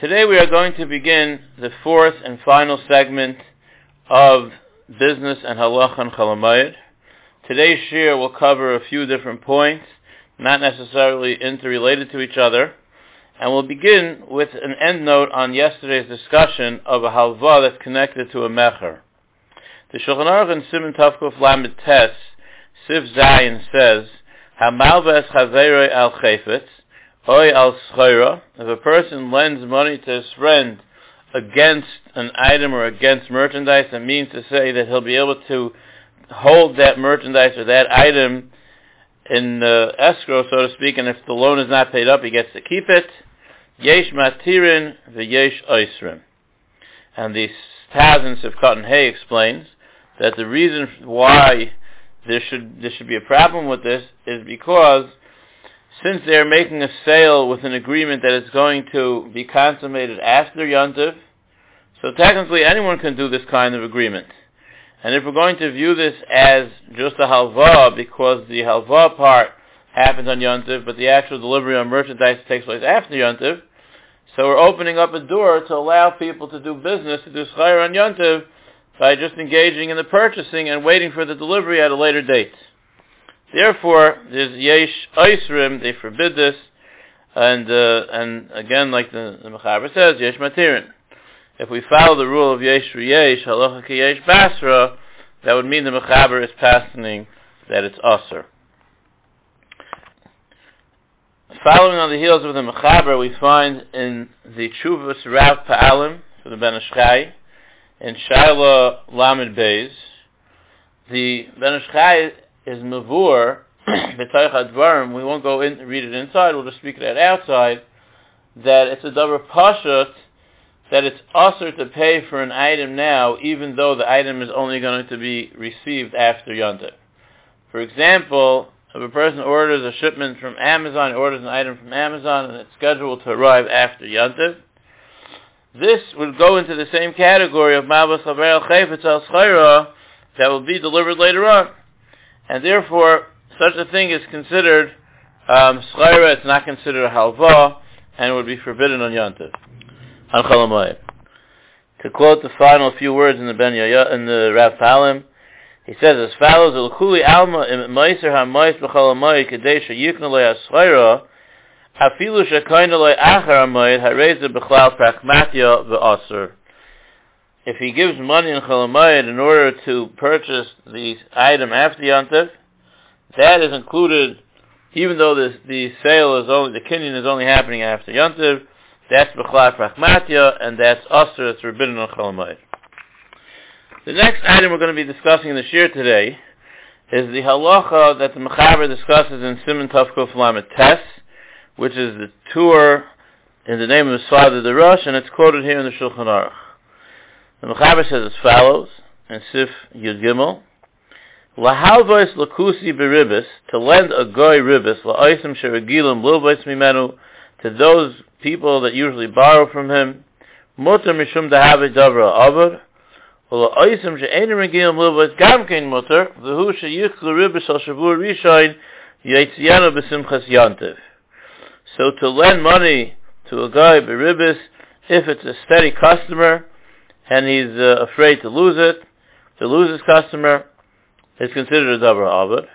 Today we are going to begin the fourth and final segment of business and halacha and chalamayid. Today's shir will cover a few different points, not necessarily interrelated to each other, and we'll begin with an end note on yesterday's discussion of a halva that's connected to a mecher. The Shulchan Aruch in Simon Tavkuf Lamed Tes, Sif Zayin says, Hamalves Chaveroi al Chayfetz, Oy al Schayra, if a person lends money to his friend against an item or against merchandise, that means to say that he'll be able to hold that merchandise or that item in escrow, so to speak, and if the loan is not paid up, he gets to keep it. Yesh matirin v'yesh oisrim. And the Taz of Cotton Hay explains that the reason why there should there should be a problem with this is because since they are making a sale with an agreement that is going to be consummated after Yontiv, so technically anyone can do this kind of agreement. And if we're going to view this as just a halva, because the halva part happens on Yontiv, but the actual delivery on merchandise takes place after Yontiv, so we're opening up a door to allow people to do business, to do schayr on Yontiv, by just engaging in the purchasing and waiting for the delivery at a later date. Therefore, there's yesh oisrim, they forbid this, and uh, and again, like the, the Mechaber says, yesh matirin. If we follow the rule of yesh yesh, halacha ki yesh basra, that would mean the Mechaber is passing that it's usr. Following on the heels of the Mechaber, we find in the Chuvas Rav Pa'alim, for the Ben Ish Chai, in Shaila Lamed Beis, the Ben Ish Chai is mavur b'tayich advarim. We won't go in read it inside. We'll just speak it outside. That it's a davar pashut that it's usher to pay for an item now, even though the item is only going to be received after yontif. For example, if a person orders a shipment from Amazon, orders an item from Amazon, and it's scheduled to arrive after yontif, this would go into the same category of Mabas Chaver Chayfetz al that will be delivered later on and therefore such a thing is considered um, it's not considered a halva, and would be forbidden on Yantiv. On To quote the final few words in the Ben Yaya, in the Rav Palim, he says as follows: "Elkuli alma meiser hamayis b'chalamayit kadei sheyiknu le'aschaira afilu shekayna le'achar hamayit hareza b'chlal pragmatia v'aser." If he gives money in Chalamayid in order to purchase the item after Yantiv, that is included, even though the, the sale is only, the kinyan is only happening after Yantiv, that's Bechlat Rachmatya, and that's Aser, it's forbidden on Chalamayid. The next item we're going to be discussing in the Shir today is the halacha that the Mechaber discusses in Simon Tavkuf Lamet Tes, which is the Tur in the name of his father, the Rosh, and it's quoted here in the Shulchan Aruch. The Mechaber says as follows, in Sif Yud Gimel, Lahalvois lakusi beribis, to lend a goy ribis, la'oisim sheragilim lilvois mimenu, to those people that usually borrow from him, mutter mishum dahave davra avur, ולאויסם שאין רגילים לבוס גם כן מותר, והוא שיכלו ריבס על שבוע ראשון יציאנו בשמחס יונטב. So to lend money to a guy, beribis, if it's a steady customer, and he's uh, afraid to lose it, to lose his customer, is considered a davar avod.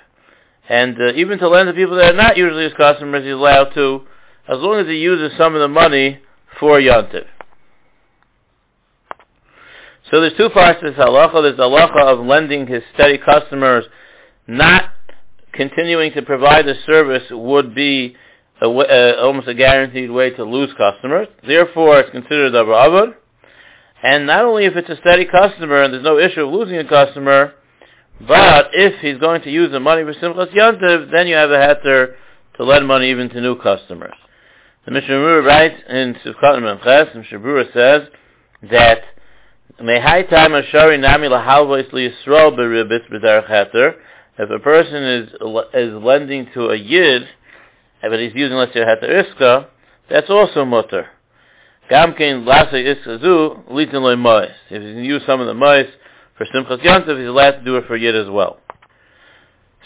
And uh, even to lend to people that are not usually his customers, he's allowed to, as long as he uses some of the money for yontiv. So there's two parts to this halacha. There's the halacha of lending his steady customers, not continuing to provide the service would be a, uh, almost a guaranteed way to lose customers. Therefore, it's considered a avod. And not only if it's a steady customer and there's no issue of losing a customer, but if he's going to use the money for Simchas Yantiv, then you have a heter to lend money even to new customers. The Mishnah writes in Sivkot Memches, Mishnah Berurah says that Mehai time Ashari Nami Lahalvois Liyisrael Beribis B'derech Heter, if a person is is lending to a Yid, but he's using let's say Heter Iska, that's also mutter. Iskazu litin loy mois. If he can use some of the mois for Simchas Yontif, he's allowed to do it for Yid as well.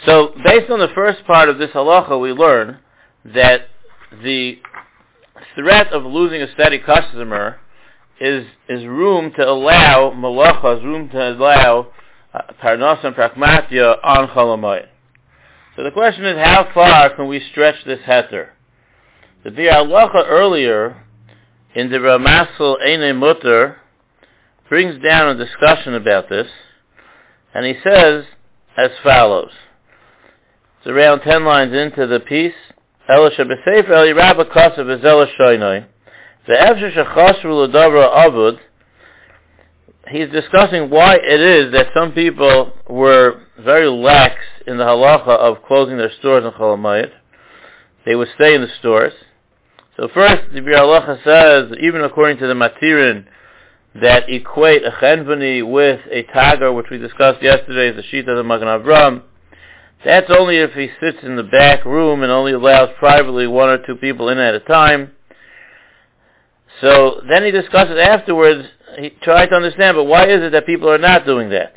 So, based on the first part of this halacha, we learn that the threat of losing a steady customer is is room to allow malachas, room to allow uh, parnas and pragmatia on cholamayit. So the question is, how far can we stretch this heter? The Biur Halacha earlier in the Ramasel Eine Mutter brings down a discussion about this, and he says as follows. It's around ten lines into the piece. Elisha b'sefer eli rabba kasav ezela shoynoi. The efsher shechasru l'davra avud. He's discussing why it is that some people were very lax in the halacha of closing their stores in Cholamayit. They would stay in the stores. So first, the Biur Halacha says, even according to the Matirin, that equate a chenvani with a tagar, which we discussed yesterday, the sheet of the Magen Avram, that's only if he sits in the back room and only allows privately one or two people in at a time. So then he discusses afterwards, he tried to understand, but why is it that people are not doing that?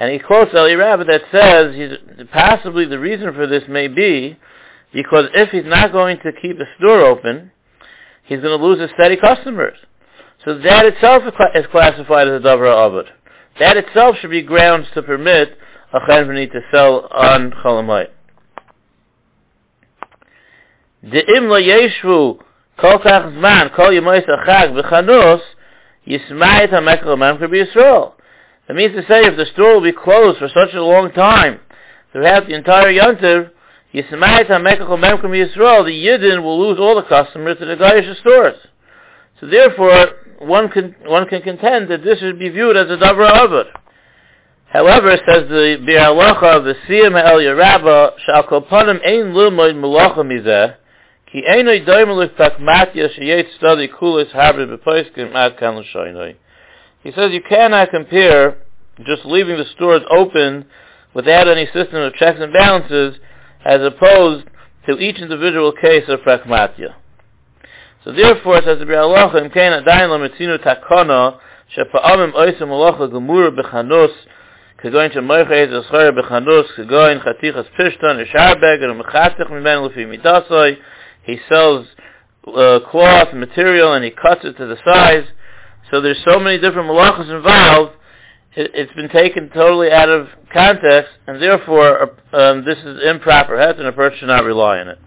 And he quotes Eli Rabbah that says possibly the reason for this may be because if he's not going to keep the store open, he's going to lose his steady customers. So that itself is classified as a Davra Avod. That itself should be grounds to permit a Chenvani to sell on Cholamayit. The imla yeshvu kol kach zman kol yemois achag v'chanus yismayit ha-mekal memker b'Yisrael. That means to say if the store will be closed for such a long time throughout the entire Yontiv, Yismayit HaMekach Memkum Yisrael, the Yidden will lose all the customers to the Gaisha stores. So therefore, one can, one can contend that this should be viewed as a Davra Avod. However, says the Biur Halacha, the Siyam El Yerabba, Shal Kopanim Ein Lilmoid Melacha Mizeh, Ki Einoi Doimeluk Takmatya Sheyet Study Kulis Habri Bepoiskim Ad Kan L'Shoinoi. He says you cannot compare just leaving the stores open without any system of checks and balances as opposed to each individual case of pragmatia. So therefore, says the Halacha, im kein adayin lo metzinu takona, shepa'amim oisem halacha gemura bechanus, כגוין שמויכה איזה זכויר בחנוס, כגוין חתיכס פשטון, ישערבגר, ומחתך ממנו לפי מידסוי, he sells uh, cloth, material, and he cuts it to the size. So there's so many different malachas involved, it, has been taken totally out of context, and therefore um, this is improper het, and a person should not rely on it.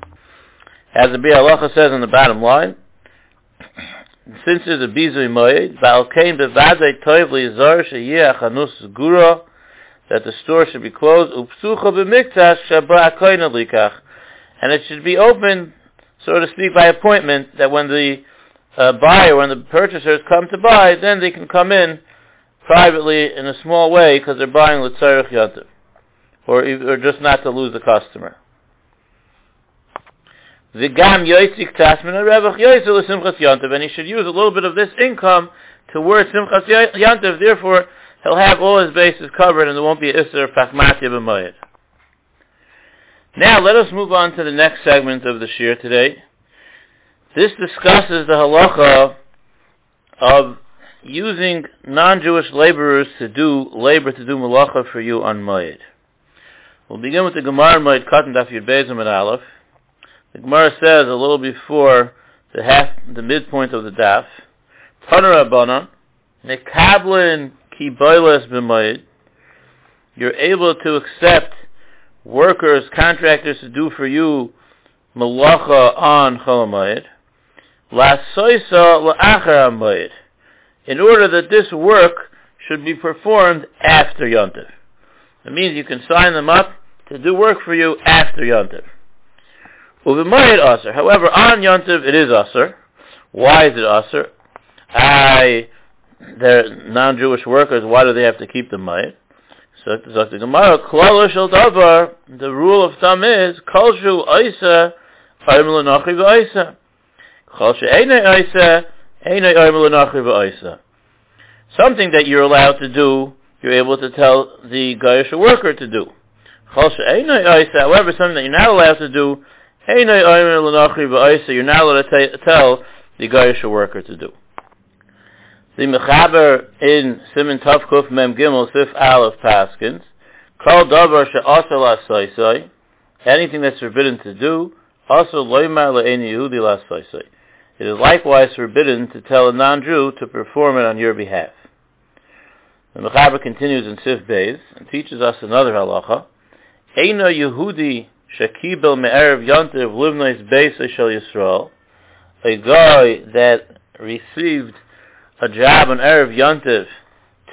As the Biur Halacha says on the bottom line, since there's a bizui moed, ba'alkein bevadei toiv liyzor sheyeh chanus gura, that the store should be closed, upsucha b'miktash shabra likach, and it should be open, so to speak, by appointment, that when the uh, buyer, when the purchasers come to buy, then they can come in privately in a small way because they're buying Litzarech Yantiv, or, or just not to lose the customer. V'gam yoitzik tasmin revach yoitzel simchas yantiv, and he should use a little bit of this income towards simchas yantiv. Therefore, he'll have all his bases covered, and there won't be iser pachmatya b'mayit. Now, let us move on to the next segment of the shir today. This discusses the halacha of using non-Jewish laborers to do labor to do malacha for you on Moed. We'll begin with the Gemara Moed Katan Daf Yud Bezim and Aleph. The Gemara says a little before the half, the midpoint of the daf, Tanara Banan, Mekablin Ki Boiles B'Moed, you're able to accept workers, contractors to do for you malacha on Cholamayid. La Soisa La'achar Moed in order that this work should be performed after Yontif. It means you can sign them up to do work for you after Yontif. Uvimayit Aser. However, on Yontif it is Aser. Why is it Aser? I, they're non-Jewish workers, why do they have to keep the Mayit? So the Gemara, Davar, the rule of thumb is, Kolshu Isa, Ayim L'Nachi V'Isa. Kolshu Eine Isa, Something that you're allowed to do, you're able to tell the Gaisha worker to do. However, something that you're not allowed to do, you're not allowed to tell the Gaisha worker to do. The Mechaber in Simon Tavkuf Mem Gimel Sif Aleph Paskins, Kol Davar She'asal Asaisai, anything that's forbidden to do, also Loimar Le'en Yehudi Lasaisai. It is likewise forbidden to tell a non-Jew to perform it on your behalf. The Mechaber continues in Sif Beis and teaches us another halacha. Eino Yehudi shekibel me'erev yontiv livnois beis shel Yisrael. A guy that received a job on Erev Yontiv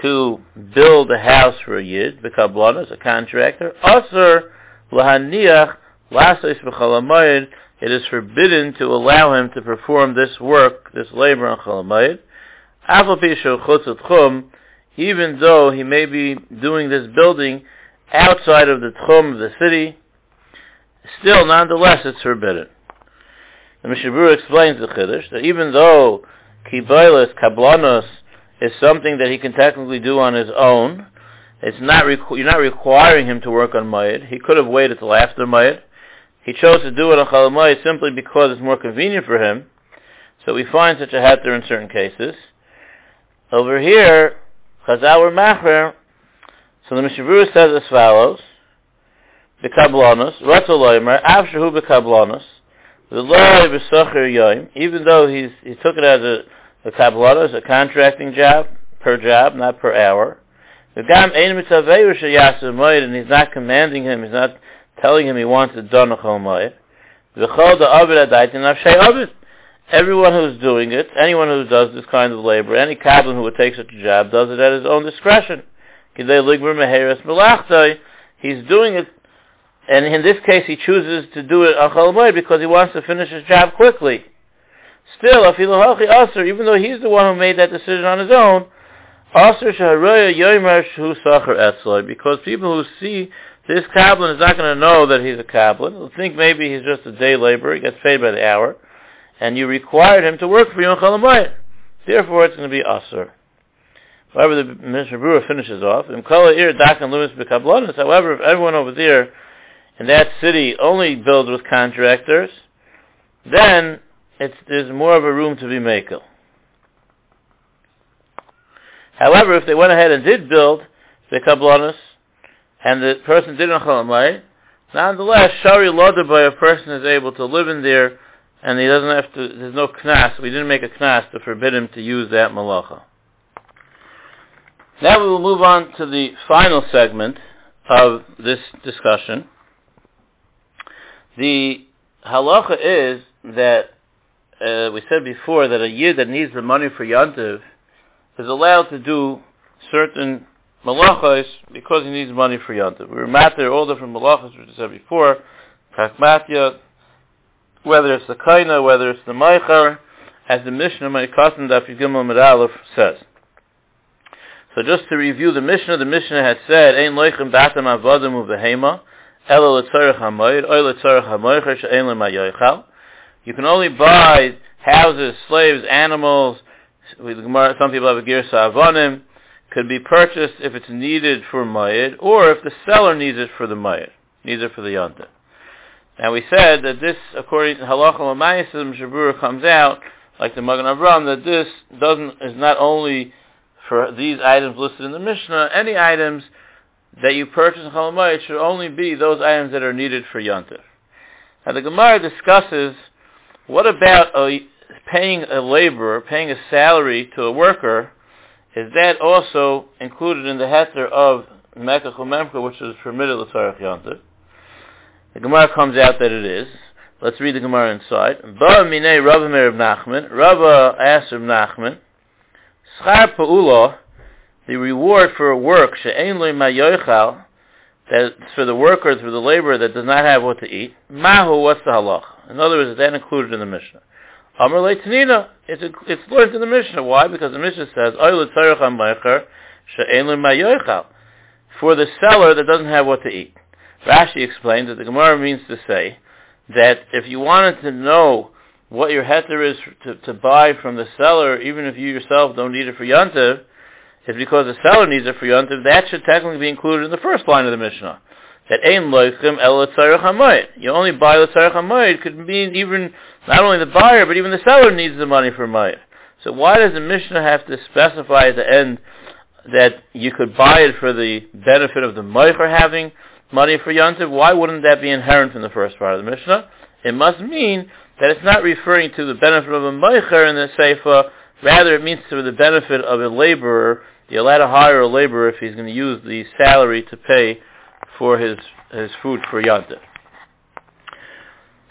to build a house for a Yid, the Kabbalah, a contractor. Aser lahaniach lasos b'chalamayid it is forbidden to allow him to perform this work, this labor on Chalamayid, even though he may be doing this building outside of the tchum of the city, still, nonetheless, it's forbidden. The Mishabur explains the Chiddush that even though Kiboilis, Kablanos, is something that he can technically do on his own, it's not requ- you're not requiring him to work on Mayid. He could have waited till after Mayid. He chose to do it on Chalamayit simply because it's more convenient for him. So we find such a heter in certain cases. Over here, Chazal were Macher. So the Mishavur says as follows: Bekablanos, Ratzal Loimer, Avshahu the Loi Besacher Yoim. Even though he's he took it as a a a contracting job per job, not per hour. The Gam Ein Mitzavei and he's not commanding him, he's not telling him he wants done a Adait and Everyone who's doing it, anyone who does this kind of labor, any kabbalah who would take such a job, does it at his own discretion. He's doing it, and in this case he chooses to do it on because he wants to finish his job quickly. Still, even though he's the one who made that decision on his own, because people who see this kablan is not going to know that he's a kablan. He'll think maybe he's just a day laborer. He gets paid by the hour. And you required him to work for you in Chalamayit. Therefore, it's going to be Asr. However, the Mishnah Berurah finishes off. However, if everyone over there in that city only builds with contractors, then it's, there's more of a room to be makel. However, if they went ahead and did build the kablanis, and the person didn't chalamai, nonetheless, shari loda by a person is able to live in there, and he doesn't have to. There's no knas. We didn't make a knas to forbid him to use that malacha. Now we will move on to the final segment of this discussion. The halacha is that uh, we said before that a yid that needs the money for yantiv is allowed to do certain malachos because he needs money for yontif. We were matter all different malachos, which I said before, pragmatia, whether it's the kaina, whether it's the meichar, as the Mishnah, Moed Katan Daf Gimel Medalef says. So just to review the Mishnah, the Mishnah had said, Ein loichem batam avodim uvehema, elo letzorech hamoyed, oy letzorech hamoycher she'ein lemayoichal. You can only buy houses, slaves, animals, some people have a girsa avonim, could be purchased if it's needed for Mayid, or if the seller needs it for the Mayid, needs it for the Yonta. And we said that this, according to Halacha Lamayisim, Shabura comes out, like the Magen Avram, that this doesn't is not only for these items listed in the Mishnah, any items that you purchase in Chalamayit should only be those items that are needed for Yontif. Now the Gemara discusses what about a, paying a laborer, paying a salary to a worker, is that also included in the heter of Mecca Chumemka, which is permitted L'Tzarech Yontif? The Gemara comes out that it is. Let's read the Gemara inside. Ba minei Rabba Meir Nachman. Rabba asked Nachman, Schar Pa'ula, the reward for work, loy mayoichal, that's for the worker, for the laborer that does not have what to eat. Mahu, what's the halach? In other words, is that included in the Mishnah? Amr Tanina. It's it's learned in the Mishnah. Why? Because the Mishnah says, For the seller that doesn't have what to eat. Rashi explains that the Gemara means to say that if you wanted to know what your heter is to, to buy from the seller, even if you yourself don't need it for Yantiv, it's because the seller needs it for Yantiv, that should technically be included in the first line of the Mishnah that ein loichim el hamayit. You only buy the tzarech hamayit could mean even not only the buyer but even the seller needs the money for mayit. So why does the Mishnah have to specify at the end that you could buy it for the benefit of the meicher having money for yontiv? Why wouldn't that be inherent in the first part of the Mishnah? It must mean that it's not referring to the benefit of a meicher in the seifa, rather it means to the benefit of a laborer. You're allowed to hire a laborer if he's going to use the salary to pay for his his food for yontif.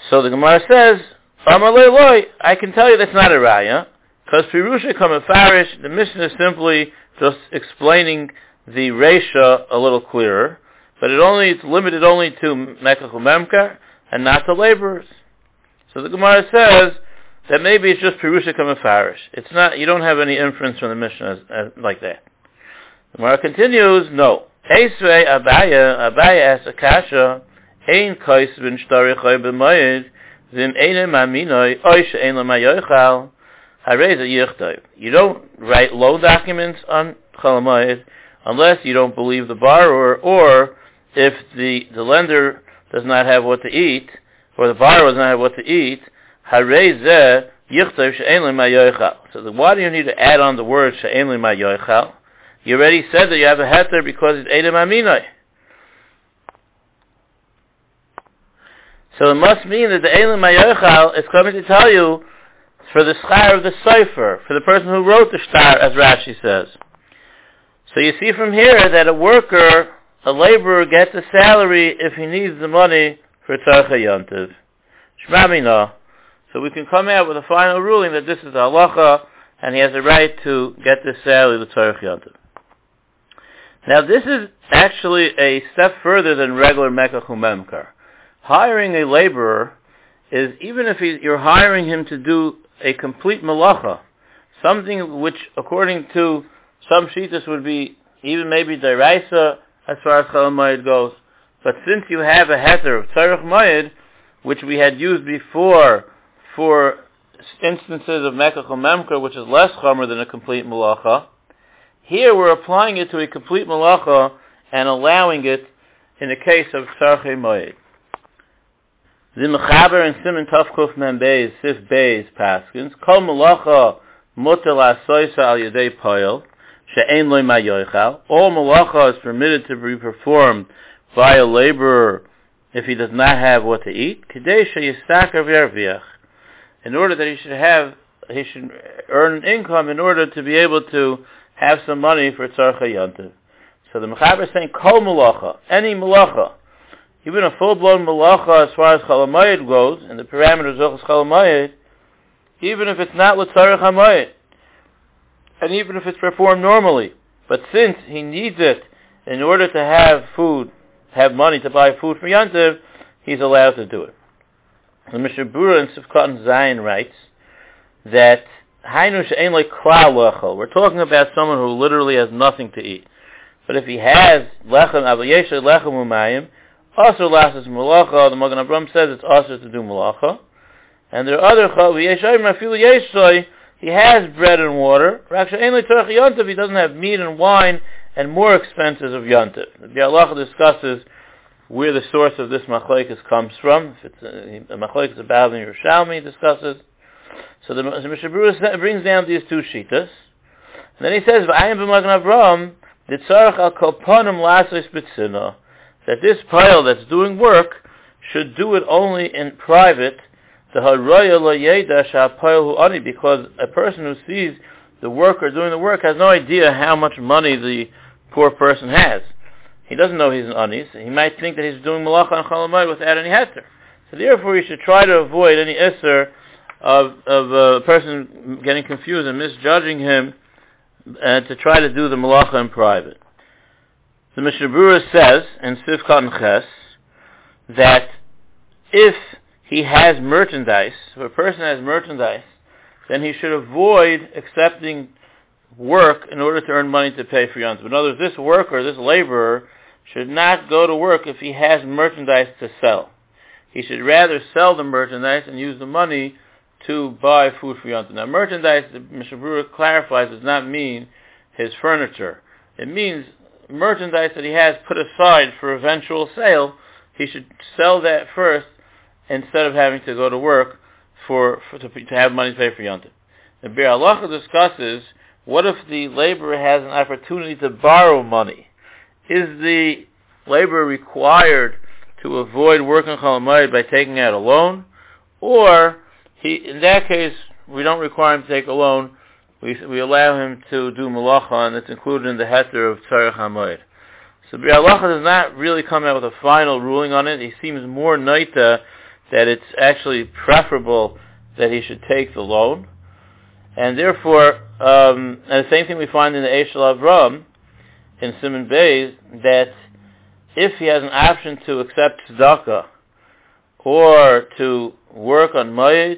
So the Gemara says, I can tell you that's not a raya, because Pirusha Kamafarish, the Mishnah is simply just explaining the Resha a little clearer, but it only it's limited only to Mekach Memkar and not to laborers. So the Gemara says that maybe it's just Pirusha Kamafarish. It's not, you don't have any inference from the Mishnah as, as, like that. The Gemara continues, no. Abaye, Abaye asks Akasha, Ein Kais bin Oy She'en L'Mayoichal, you don't write loan documents on Chalamayit unless you don't believe the borrower, or if the, the lender does not have what to eat, or the borrower does not have what to eat, so why do you need to add on the word she'en ma yoichal? You already said that you have a heter because it's edem aminoi. So it must mean that the elim yoichal is coming to tell you for the schar of the cipher, for the person who wrote the star, as Rashi says. So you see from here that a worker, a laborer, gets a salary if he needs the money for tzarcha yontiv. Shmamina. So we can come out with a final ruling that this is a halacha, and he has a right to get this salary, the tzarcha yontiv. Now this is actually a step further than regular mekach memkar. Hiring a laborer is even if he, you're hiring him to do a complete malacha, something which, according to some shitas, would be even maybe deraisa as far as chalamayid goes. But since you have a heter of tzarech mayid, which we had used before for instances of mekach memker, which is less chomer than a complete malacha, here we're applying it to a complete malacha and allowing it in the case of tzarech mayid. The Mechaber and Simon Tavkuf Mem Beis, Sif Beis Paskins, Kol Malacha Mutal Asoisa Al Yedei Poil, She'en Loi Ma Yoichal. All Malacha is permitted to be performed by a laborer if he does not have what to eat. Kadei She'yistaker V'yarviach. In order that he should have, he should earn income in order to be able to have some money for Tzarcha Yantiv. So the Mechaber is saying Kol Malacha, any Malacha, even a full-blown malacha as far as chalamayit goes, and the parameters of chalamayit, even if it's not l'tzarech hamayit, and even if it's performed normally, but since he needs it in order to have food, have money to buy food for Yantiv, he's allowed to do it. The Mishnah Berurah in Sivkot Zayin writes that We're talking about someone who literally has nothing to eat. But if he has lechem, avayesha lechem umayim, also lasses malacha. The Magen Avraham says it's also to do malacha. And there are other. He has bread and water. He doesn't have meat and wine and more expenses of yontif. The halacha discusses where the source of this machlekes comes from. If it's a, a machlekes about in Yerushalmi discusses. So the, the brings down these two shitas. And then he says, "V'ayim b'magen Avraham, the tzarech al kolponim lasos b'tzina." that this pile that's doing work should do it only in private, the haraya hu ani, because a person who sees the worker doing the work has no idea how much money the poor person has. He doesn't know he's an anis. He might think that he's doing malacha and chalamai without any heter. So therefore, he should try to avoid any isser of of a person getting confused and misjudging him, and to try to do the malacha in private. The Mishnah Berurah says in Sivkot Ches that if he has merchandise, if a person has merchandise, then he should avoid accepting work in order to earn money to pay for yontif. In other words, this worker, this laborer, should not go to work if he has merchandise to sell. He should rather sell the merchandise and use the money to buy food for yontif. Now, merchandise, Mishnah Berurah clarifies, does not mean his furniture. It means merchandise that he has put aside for eventual sale, he should sell that first instead of having to go to work for, for to, to, have money to pay for yontif. The Biur Halacha discusses what if the laborer has an opportunity to borrow money? Is the laborer required to avoid working chalamayit by taking out a loan, or he in that case we don't require him to take a loan. We we allow him to do malacha, and it's included in the heter of tzarech hamoed. So Biur Halacha does not really come out with a final ruling on it. He seems more naita that it's actually preferable that he should take the loan, and therefore, um, and the same thing we find in the Eshel Avram in Simon Bays that if he has an option to accept tzedakah or to work on Moed,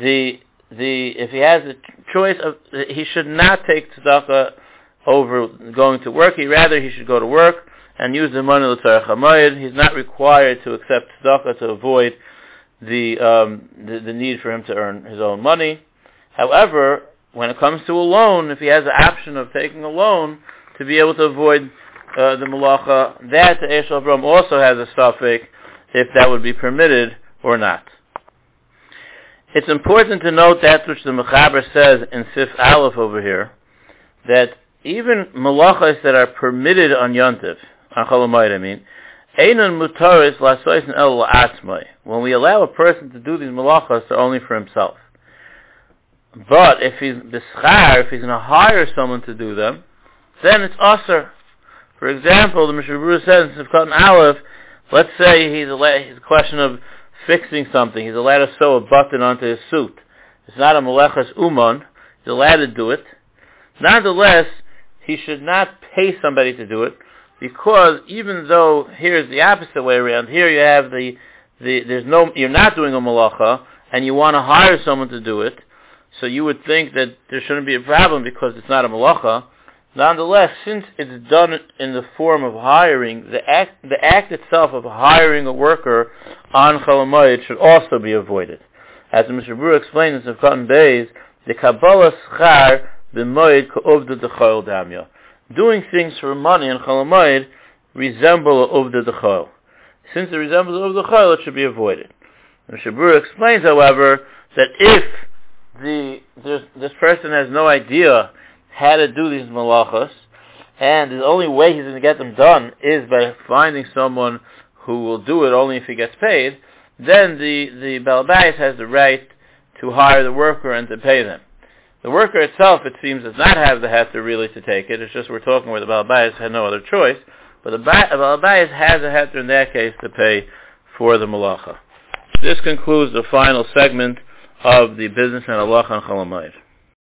the the if he has a choice of he should not take tzedakah over going to work. He rather he should go to work and use the money l'tzarech hamayid. He's not required to accept tzedakah to avoid the, um, the the need for him to earn his own money. However, when it comes to a loan, if he has the option of taking a loan to be able to avoid uh, the malacha, that the Eshel Avram also has a suffix if that would be permitted or not. It's important to note that which the Mechaber says in Sif Aleph over here, that even malachas that are permitted on Yontif, on Cholamayit I mean, Einon mutaris lasoisin el la'atzmai. When we allow a person to do these malachas, they're only for himself. But if he's bischar, if he's going to hire someone to do them, then it's usher. For example, the Mishnah Berurah says in Sivkot Aleph, let's say he's a, he's a question of fixing something. He's allowed to sew a button onto his suit. It's not a malachas uman. He's allowed to do it. Nonetheless, he should not pay somebody to do it because even though here's the opposite way around, here you have the, the there's no you're not doing a malacha and you want to hire someone to do it, so you would think that there shouldn't be a problem because it's not a malacha. Nonetheless, since it's done in the form of hiring, the act, the act itself of hiring a worker on Chalamayit should also be avoided. As Mishnah Berurah explains in Cotton Bays, the Kabbalah Schar b'moed ka'ovda d'chol damya. Doing things for money in Chalamayit resemble ovda d'chol. Since it resembles ovda d'chol, it should be avoided. Mishnah Berurah explains, however, that if the this, this person has no idea how to do these malachas, and the only way he's going to get them done is by finding someone who will do it only if he gets paid, then the, the Balabais has the right to hire the worker and to pay them. The worker itself, it seems, does not have the heter really to take it. It's just we're talking where the Balabais had no other choice. But the Balabais has a heter in that case to pay for the malacha. This concludes the final segment of the business and halacha and Chalamayit.